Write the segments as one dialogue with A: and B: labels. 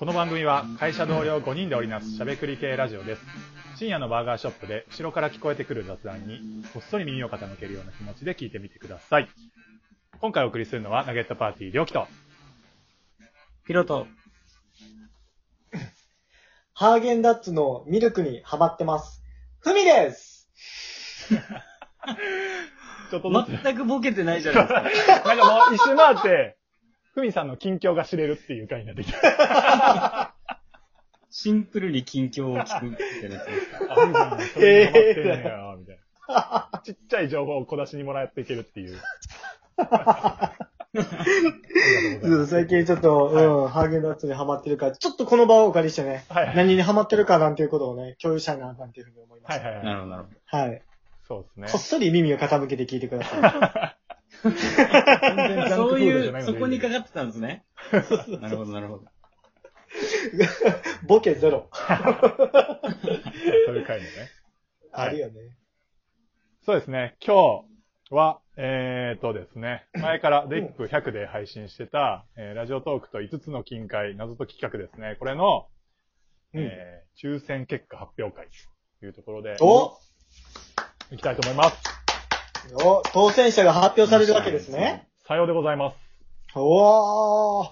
A: この番組は会社同僚5人で織りなすしゃべくり系ラジオです。深夜のバーガーショップで後ろから聞こえてくる雑談にこっそり耳を傾けるような気持ちで聞いてみてください。今回お送りするのはナゲットパーティー、りょうきと。
B: ピロト。
C: ハーゲンダッツのミルクにハマってます。ふみです
A: ちょっとずつ、
B: 全くボケてないじゃないですか。
A: なんかもう一周回って、ふみさんの近況が知れるっていう回になってきた。
B: シンプルに近況を聞くみたいなやつですか？
A: あ、ふみさん、それにハマってんねや、みたいな。ちっちゃい情報を小出しにもらっていけるっていう。
C: うん最近ちょっと、うん、ハーゲンダッツにハマってるから、ちょっとこの場をお借りしてね、
A: はいはい
C: 何にハマってるかなんていうことをね、共有したいな、なんていうふうに思いました。
A: はいはいはい。
B: なるほど、なるほ
C: はい。
A: そうですね。
C: こっそり耳を傾けて聞いてくださ
A: 全然ジャンク
B: ど。そういう、そこにかかってたんですね。なるほど、なるほど。
C: い。ボケゼロ。
A: そういう回のね。はい
C: あるよね。
A: そうですね。今日は、えーとですね、前からデイップ100で配信してた、えーラジオトークと5つの近海謎解き企画ですね。これの、
C: うん
A: えー抽選結果発表会というところで、
C: お
A: いきたいと思います。
C: お当選者が発表されるわけですね。
A: さようでございます。
C: おー。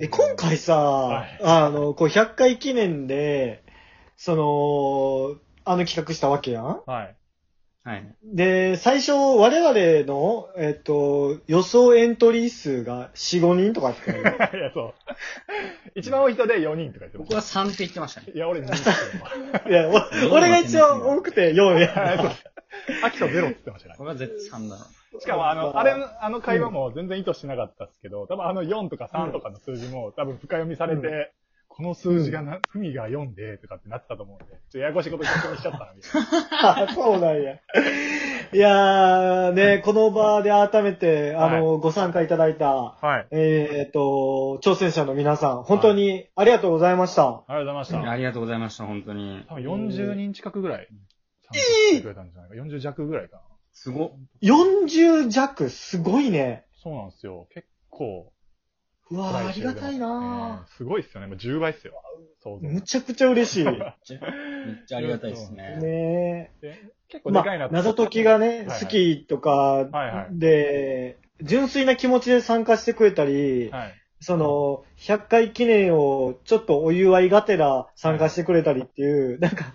C: え、今回さ、
A: はい
C: あの、こう100回記念で、その、あの企画したわけやん
A: はい。
B: はい。
C: で、最初、我々の、えっと、予想エントリー数が4、5人とかって言ってたよ
A: いや、そう。一番多い人で4人とか言ってま
B: 僕は3って言ってましたね。
A: す。いや、俺2人って
C: いや、お俺が一応多くて4や。
A: アキトゼロって言ってましたね。
B: これは絶賛だな。
A: しかも、あの、あれ、あの会話も全然意図してなかったですけど、多分あの4とか3とかの数字も多分深読みされて、
C: う
A: この数字がな、ふみが4で、とかってなってたと思うんで、ちょっとややこしいこと確認しちゃったな、みたいな。
C: あそうなんや。いやー、ね、この場で改めて、あの、ご参加いただいた、
A: はい。
C: えっと、挑戦者の皆さん、本当にありがとうございました。
A: ありがとうございました。
B: ありがとうございました、本当に。
A: 多分40人近くぐらい参加してくれたんじゃないか。40弱ぐらいかな。
B: すごっ。
C: 40弱、すごいね。
A: そうなんですよ。結構。
C: うわー、ありがたいな
A: すごいっすよね。もう10倍っすよ。想像。
C: むちゃくちゃ嬉しい。ね
B: めっちゃありがたいですね。
C: え。
A: で結構で
C: ま
A: かいな
C: あ、謎解きがね、
A: はい
C: 好きとか
A: はいはい
C: で、純粋な気持ちで参加してくれたり、
A: はい。
C: その、100回記念をちょっとお祝いがてら参加してくれたりっていう、なんか、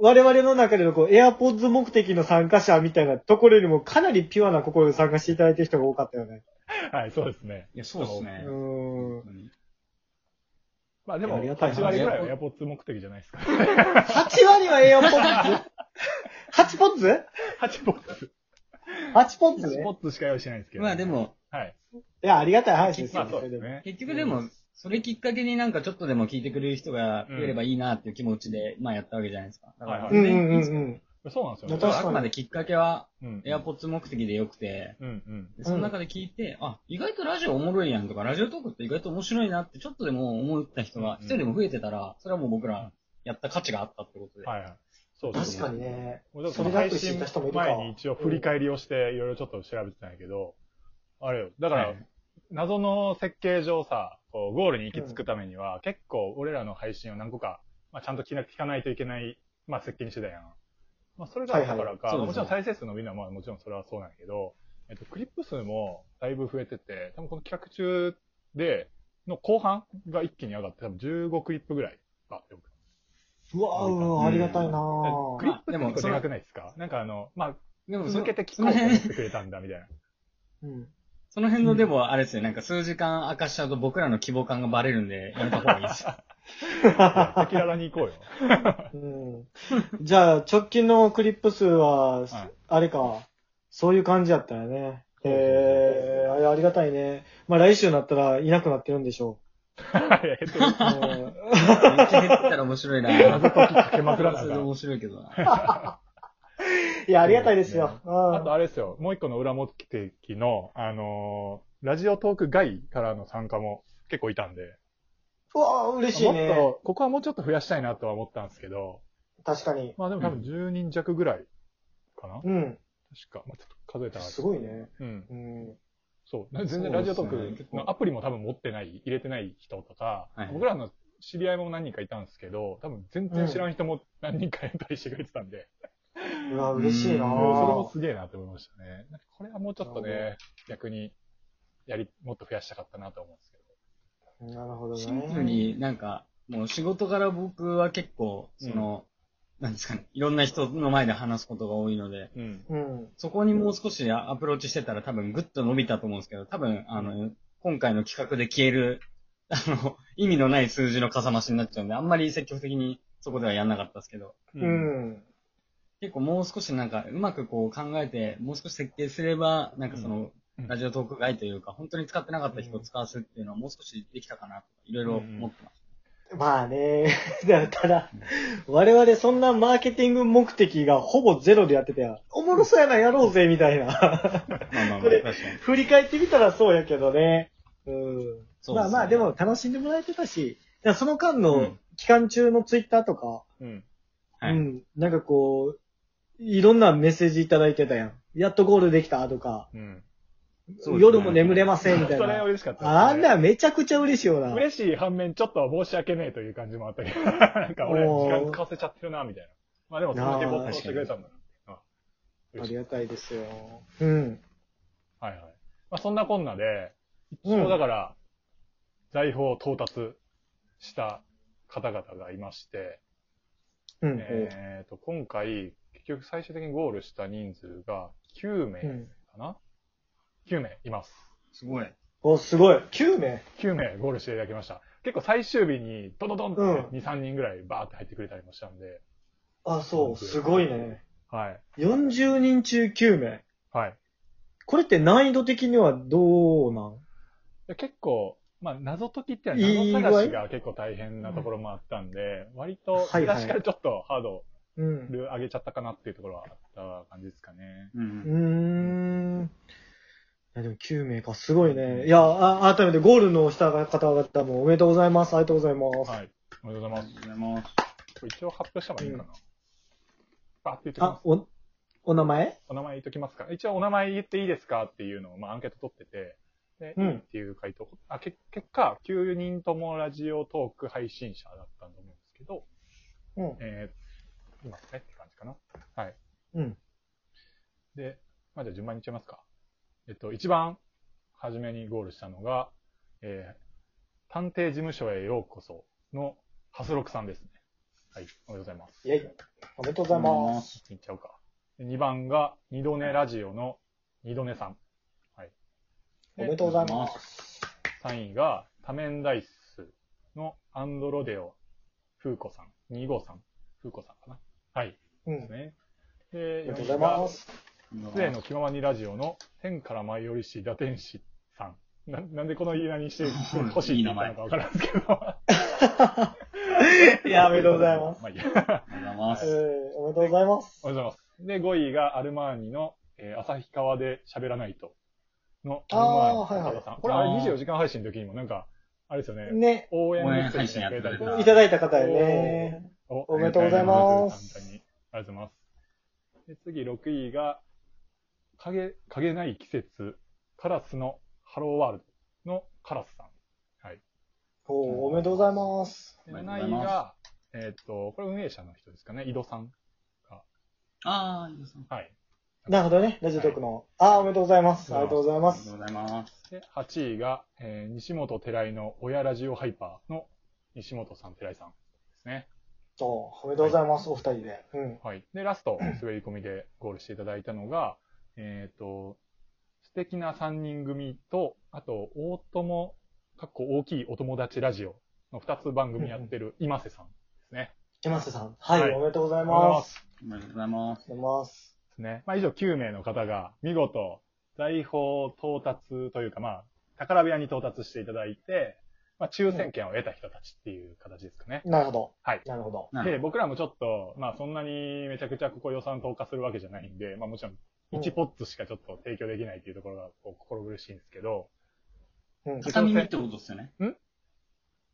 C: 我々の中でのこう、エアポッズ目的の参加者みたいなところよりもかなりピュアな心で参加していただいてる人が多かったよね。
A: はい、そうですね。
B: いや、そうですね
C: う。ーん
A: まあでも、
C: ありがたい
A: 8割ぐらいはエアポッツ目的じゃないですか。
C: 8割はエアポッズ ?8 ポッズ
A: ？8ポッツ。
C: ?8 ポッズ
A: ？8
C: ね
A: ポ。ッツしか用意してないんですけど。
B: まあで。も、
A: はい。
C: いや、ありがたい話ですよ
A: まあそうですね。
B: 結局でも、それきっかけになんかちょっとでも聞いてくれる人が増えればいいなっていう気持ちで、まあやったわけじゃないですか。だから
A: はい
C: うんうんうんうん。
A: そうなんですよね。
C: 確かに
B: あくまできっかけは、
A: うん。
B: エアポッツ目的でよくて、
A: うんうん。
B: でその中で聞いて、あ、意外とラジオおもろいやんとか、ラジオトークって意外と面白いなってちょっとでも思った人が
A: うん
B: 一人でも増えてたら、それはもう僕らやった価値があったってことで。
A: はいはい。そうです
C: 確かにね。それだと知った人もいるか。
A: 前に一応振り返りをして、いろいろちょっと調べてたんやけど、あれよ。だから、
B: はい
A: 謎の設計上さ、こう、ゴールに行き着くためには、結構俺らの配信を何個か、まあ、ちゃんと聞かないといけない、まあ、設計にしてたやん。まあ、それがたからか、
B: はいはい
A: もちろん再生数伸びるのは、まあ、もちろんそれはそうなんやけど、えっと、クリップ数もだいぶ増えてて、多分この企画中で、の後半が一気に上がって、多分15クリップぐらいがよく
C: うわうん、ありがたいなぁ
A: クリップ
B: でも
A: でかくないですか？なんかあの、まあ、
B: でも
A: 続けて聞こうと思ってくれたんだ、みたいな。
C: うん。
B: その辺のでもあれですよ、なんか数時間明かしちゃうと僕らの希望感がバレるんで、やめた方がいいですよ。
A: 赤裸々に行こうよ。
C: うんじゃあ、直近のクリップ数は、
A: はい
C: あれか、そういう感じやったよね。
A: そうそうそう
C: えー、あれありがたいね。まあ来週になったらいなくなってるんでしょ
A: えっと
C: う。うん
B: めっちゃ減ってたら面白いな。
A: 謎解きかけまくらなあかん
B: そ面白いけどな。
C: いや、ありがたいですよ。うん
A: あとあれですよ、もう一個の裏目的の、あのーラジオトーク外からの参加も結構いたんで、
C: うわ嬉しい
A: もっ
C: ね。
A: と、ここはもうちょっと増やしたいなとは思ったんですけど、
C: 確かに。
A: まあでも多分10人弱ぐらいかな、
C: うん。
A: 確か。まあちょっと数えたら。
C: すごいね。
A: うん。
C: うん。
A: そう。全然ラジオトークのアプリも多分持ってない、入れてない人とか、
B: はい
A: 僕らの知り合いも何人かいたんですけど、多分全然知らん人も何人かエントリーしてくれてたんで、
C: うわ、嬉しいな
A: それも
C: ぁ。
A: すげえなと思いましたね。なんかこれはもうちょっとね、逆に、やり、もっと増やしたかったなと思うんですけ
C: なるほどね。
B: シンプルになんか、もう仕事から僕は結構、その、なんですかね、いろんな人の前で話すことが多いので、
A: ど。うん。
C: うん。
B: そこにもう少しアプローチしてたら多分グッと伸びたと思うんですけど、多分、あの、今回の企画で消える、あの、意味のない数字のかさ増しになっちゃうんで、あんまり積極的にそこではやんなかったですけど、
C: う。ん。
B: 結構もう少しなんか、うまくこう考えて、もう少し設計すれば、なんかその、
A: うん
B: ラジオトーク外というか、本当に使ってなかった人を使わすっていうのはもう少しできたかなとか、いろいろ思ってます。
C: まあね、だただ、我々そんなマーケティング目的がほぼゼロでやっててや、おもろそうやな、やろうぜ、みたいな。
B: まあまあ。
C: 振り返ってみたらそうやけどね。うん。まあまあ、でも楽しんでもらえてたし、その間
B: う
C: の
B: ん
C: 期間中のツイッターとか、
A: うん。
B: はい。
C: うん、なんかこう、いろんなメッセージいただいてたやん。やっとゴールできたとか、
A: うん。
B: そうですね
C: 夜も眠れませんみたい
A: それ
C: な。
A: 嬉しかったですね、
C: あんなめちゃくちゃ嬉しいよな。
A: 嬉しい反面、ちょっと申し訳ねえという感じもあったけど、なんか俺、
C: おー
A: 時間使わせちゃってるな、みたいな。まあでも、それだけ没頭してくれたんだな。あ
C: ありがたいですよ。うん。
A: はいはい。まあそんなこんなで、一
C: うん
A: 応だから、財宝を到達した方々がいまして、
C: うん。
A: えっと、今回、結局最終的にゴールした人数が9名
C: うん。
A: かな、?9 名います。
B: すごい。
C: お、すごい。9名
A: ？9名ゴールしていただきました。結構最終日にドドドンって
C: うん
A: 2、3人ぐらいバーって入ってくれたりもしたんで、
C: あ、そう。すごいね。
A: はい。
C: 40人中9名。
A: はい。
C: これって難易度的にはどうなん？
A: で結構、まあ、謎解きっていう
C: いい
A: のは謎探しが結構大変なところもあったんで、割と、
C: はいはい
A: 出だしからちょっとハード
C: うん。
A: ル上げちゃったかなっていうところはあった感じですかね。
B: う。
C: うんーん。いや、でも9名か、すごいね。いや、あ改めてゴールのした方々もおめでとうございます。ありがとうございます。
A: はい。おめでとうございます。
B: ありがとうございます。
A: これ一応発表した方がいいかな。バーって言ってきます、。
C: あお、お名前？
A: お名前言っときますか。一応お名前言っていいですかっていうのを、まあ、アンケート取ってて、で、
C: うん
A: いいっていう回答。あ、け結果、9人ともラジオトーク配信者だったと思うんですけど、
C: うん。
A: えー、いますねって感じかな。はい。
C: うん。
A: で、まあ、じゃあ順番にいっちゃいますか。えっと、一番初めにゴールしたのが、えー、探偵事務所へようこそのハスロクさんですね。はい、おめでとうございます。
C: イェイ。おめでとうございます。
A: いっちゃうか。で2番が、二度寝ラジオの二度寝さん。はい。
C: おめでとうございます。
A: 3位が、多面ダイスのアンドロデオ、フーコさん。253。フーコさんかな。はい。
C: うん。
A: ですね。
C: あ
A: で、
C: りがとうございます。
A: 失礼の気ままにラジオの天から舞い降りし打天使さん。ななんでこの言い名にしてほしいって言ったのかわからんですけど。
C: い や、おめでとうございます。
A: まあいいや。
B: ありがとうございま
C: え
B: す。
C: ー、おめでとうございます。
A: おはようございます。で、5位がアルマーニの、えー、旭川で喋らないとのアルマーニ
C: あーはいはい
A: 高田さん。これあれ24時間配信の時にもなんか、あれですよね、
C: ね、
A: 応援
B: 応援
A: メッセージくれたりとか
C: いただいた方よね。
A: お
C: おめでとうございます
A: 簡単に。ありがとうございます。で、次、6位が、影、影ない季節、カラスのハローワールドのカラスさん。はい。
C: おおめでとうございます。
A: で
B: おめでとうござ
A: 7位が、えっ、と、これ運営者の人ですかね、井戸さん。
B: ああ、いいですね。
A: はい。
C: なるほどね、ラジオトークの。あー、おめでとうございます。ありがとうございます。
B: ありがとうございます。
A: で、8位が、えー西本寺井の親ラジオハイパーの西本さん、寺井さんですね。
C: おおめでとうございます、お二人で。うん。
A: はい。で、ラスト、滑り込みでゴールしていただいたのが、えっ、と、素敵な3人組と、あと、大友、かっこ大きいお友達ラジオの2つ番組やってる今瀬さんですね。
C: 山瀬さん。はい、
A: はい
C: おめでとうございま。
A: ますす。
B: おめでとうございます。
C: ありがとうございます。
A: ですね。まあ、以上9名の方が、見事、財宝到達というか、まあ、宝部屋に到達していただいて、まあ、抽選券を得た人たちっていう形ですかね。
C: なるほど。
A: はい。
C: なるほど。
A: で、
B: なる
A: 僕らもちょっと、まあそんなにめちゃくちゃここ予算投下するわけじゃないんで、まあもちろん
C: うん
A: 1ポッツしかちょっと提供できないっていうところがこう心苦しいんですけど、
C: うん。
B: 片耳ってことですよね。
A: ん？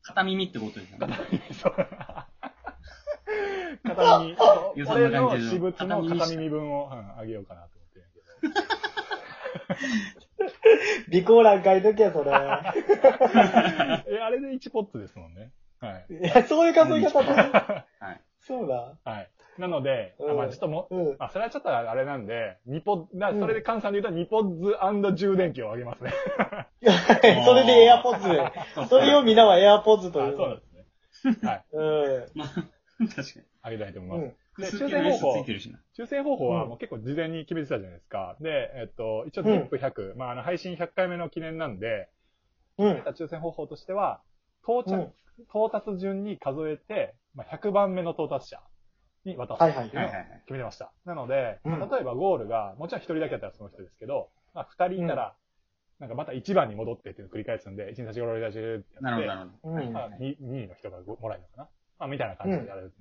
B: 片耳ってことですよね。
A: そう片耳、
B: 予算
A: 俺の私物の片耳分を、うん、あげようかなと思ってるんや
C: 備考欄書いとけや、それ。
A: え、あれで1ポッツですもんね。はい。
C: いや、そういう数え方で。
B: はい。
C: そうだ。
A: はい。なので、あ
C: うん
A: まあちょっともう、
C: うん。
A: あ、それはちょっとあれなんで、ニポ、な
C: うん
A: それで換算で言うと、ニポッズ充電器をあげますね。
C: それでエアポッズで。それをみんなはエアポッズ
A: あ、
C: という。
A: そうですね。はい。
C: うん。
B: まあ、確かに。
A: あげたいと思います。
C: うん。
A: で、
B: 数
A: 抽選方法。抽選方法は
C: うん
A: もう結構事前に決めてたじゃないですか。で、えっと、一応
C: うん
A: ZIP100、まあ、あの、配信100回目の記念なんで、
C: うん。
A: 抽選方法としては、到着、
C: うん
A: 到達順に数えて、まあ、100番目の到達者に渡すっていうのを決めてました。なので、
C: うん
A: まあ例えばゴールが、もちろん1人だけだったらその人ですけど、まあ、2人いたら、なんかまた1番に戻ってっていうのを繰り返すんで、1、2、3、4、5、6、7、8ってやって、
B: なるほど、なるほど。
C: うん
A: まあ、2, 2位の人がもらえるのかな。まあ、みたいな感じでやる、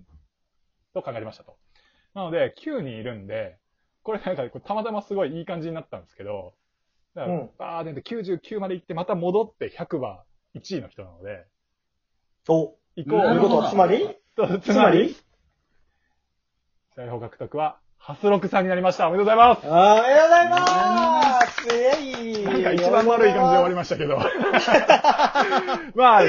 A: と考えましたと。なので、9人いるんで、これなんかたまたますごいいい感じになったんですけど、だから
C: うん、
A: バーって99まで行って、また戻って100番1位の人なので、
C: お。
A: 以
C: ということ
B: なるほど
C: は、つまり
A: 降、
C: つまり？
A: 大砲獲得は、ハスロクさんになりました。おめでとうございます。
C: あーおめでとうございますイェイ
A: なんか一番悪い感じで終わりましたけど。まあ、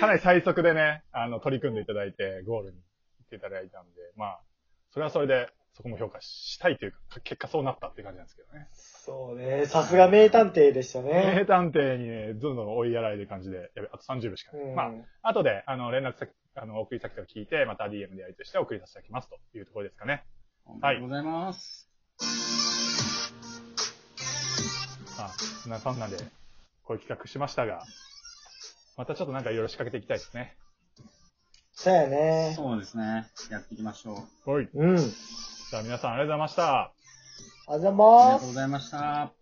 A: かなり最速でね、あの、取り組んでいただいて、ゴールに行っていただいたんで、まあ、それはそれで、そこも評価したいというか、結果そうなったっていう感じなんですけどね。
C: そうね。さすが名探偵でしたね。
A: 名探偵にね、どんどん追いやられる感じで、やべ、あと30秒しかない。
C: うん
A: まあ、後で、あの、連絡先、あの、送り先とか聞いて、また DM でやりとして送りさせていただきますというところですかね。
B: おめでとうございます。
A: まあ、そんなそんなんで、こういう企画しましたが、またちょっとなんかいろいろ仕掛けていきたいですね。
C: そうやね。
B: そうですね。やっていきましょう。
A: はい。
C: うん。
A: じゃあ皆さんありがとうございました。
C: あざ
B: あり
C: まーす
B: がとうご。ざいました。